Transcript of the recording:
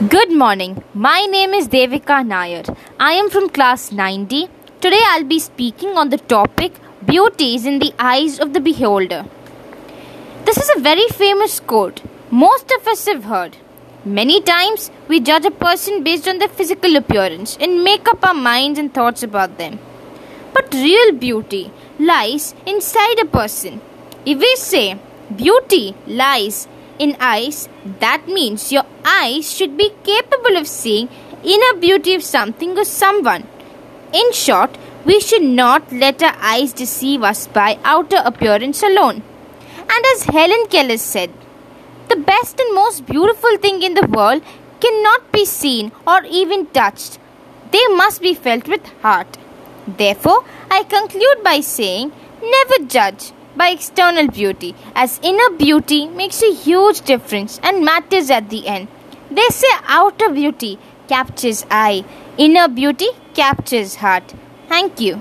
Good morning. My name is Devika Nair. I am from class 9D. Today I'll be speaking on the topic Beauty is in the eyes of the beholder. This is a very famous quote. Most of us have heard. Many times we judge a person based on their physical appearance and make up our minds and thoughts about them. But real beauty lies inside a person. If we say beauty lies in eyes, that means your eyes should be capable of seeing inner beauty of something or someone. In short, we should not let our eyes deceive us by outer appearance alone. And as Helen Keller said, the best and most beautiful thing in the world cannot be seen or even touched. They must be felt with heart. Therefore, I conclude by saying, never judge by external beauty, as inner beauty makes a huge difference and matters at the end. They say outer beauty captures eye, inner beauty captures heart. Thank you.